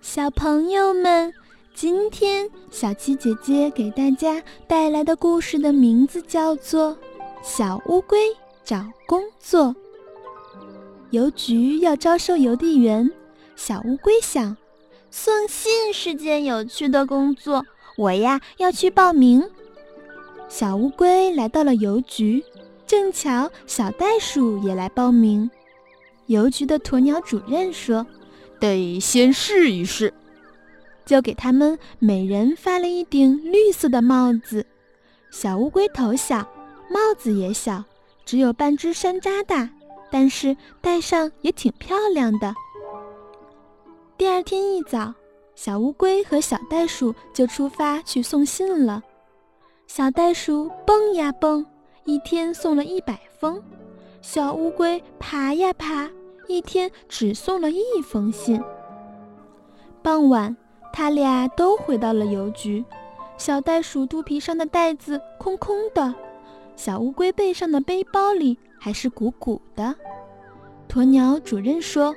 小朋友们，今天小七姐姐给大家带来的故事的名字叫做《小乌龟找工作》。邮局要招收邮递员，小乌龟想，送信是件有趣的工作，我呀要去报名。小乌龟来到了邮局，正巧小袋鼠也来报名。邮局的鸵鸟主任说。得先试一试，就给他们每人发了一顶绿色的帽子。小乌龟头小，帽子也小，只有半只山楂大，但是戴上也挺漂亮的。第二天一早，小乌龟和小袋鼠就出发去送信了。小袋鼠蹦呀蹦，一天送了一百封；小乌龟爬呀爬。一天只送了一封信。傍晚，他俩都回到了邮局。小袋鼠肚皮上的袋子空空的，小乌龟背上的背包里还是鼓鼓的。鸵鸟主任说：“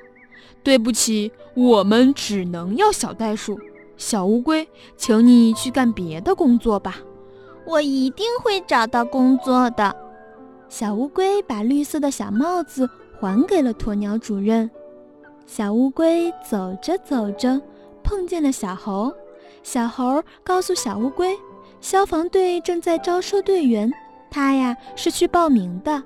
对不起，我们只能要小袋鼠。小乌龟，请你去干别的工作吧。”我一定会找到工作的。小乌龟把绿色的小帽子。还给了鸵鸟主任。小乌龟走着走着，碰见了小猴。小猴告诉小乌龟，消防队正在招收队员，他呀是去报名的。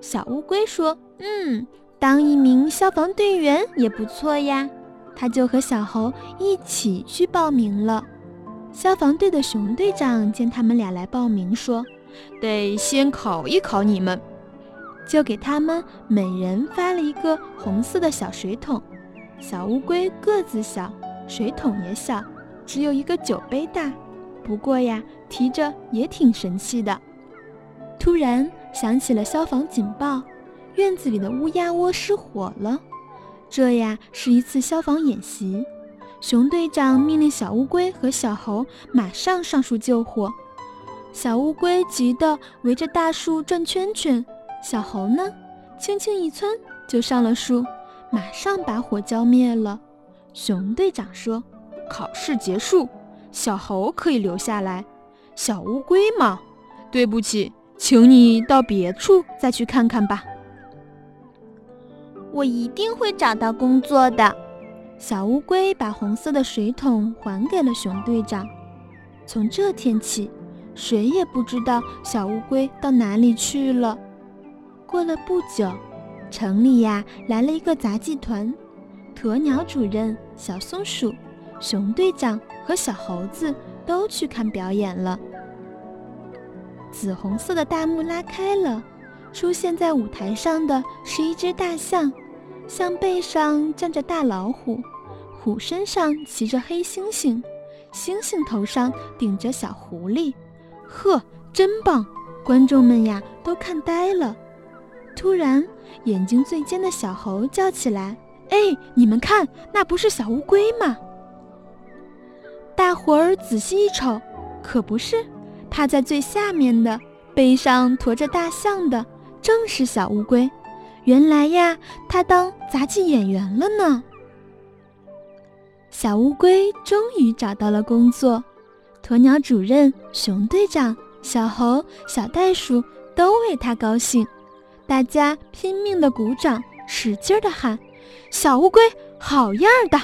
小乌龟说：“嗯，当一名消防队员也不错呀。”他就和小猴一起去报名了。消防队的熊队长见他们俩来报名，说：“得先考一考你们。”就给他们每人发了一个红色的小水桶。小乌龟个子小，水桶也小，只有一个酒杯大。不过呀，提着也挺神气的。突然响起了消防警报，院子里的乌鸦窝失火了。这呀是一次消防演习。熊队长命令小乌龟和小猴马上上树救火。小乌龟急得围着大树转圈圈。小猴呢，轻轻一窜就上了树，马上把火浇灭了。熊队长说：“考试结束，小猴可以留下来。小乌龟嘛，对不起，请你到别处再去看看吧。”我一定会找到工作的。小乌龟把红色的水桶还给了熊队长。从这天起，谁也不知道小乌龟到哪里去了。过了不久，城里呀来了一个杂技团，鸵鸟主任、小松鼠、熊队长和小猴子都去看表演了。紫红色的大幕拉开了，出现在舞台上的是一只大象，象背上站着大老虎，虎身上骑着黑猩猩，猩猩头上顶着小狐狸。呵，真棒！观众们呀都看呆了。突然，眼睛最尖的小猴叫起来：“哎，你们看，那不是小乌龟吗？”大伙儿仔细一瞅，可不是，趴在最下面的，背上驮着大象的，正是小乌龟。原来呀，他当杂技演员了呢。小乌龟终于找到了工作，鸵鸟主任、熊队长、小猴、小袋鼠都为他高兴。大家拼命的鼓掌，使劲的喊：“小乌龟，好样的！”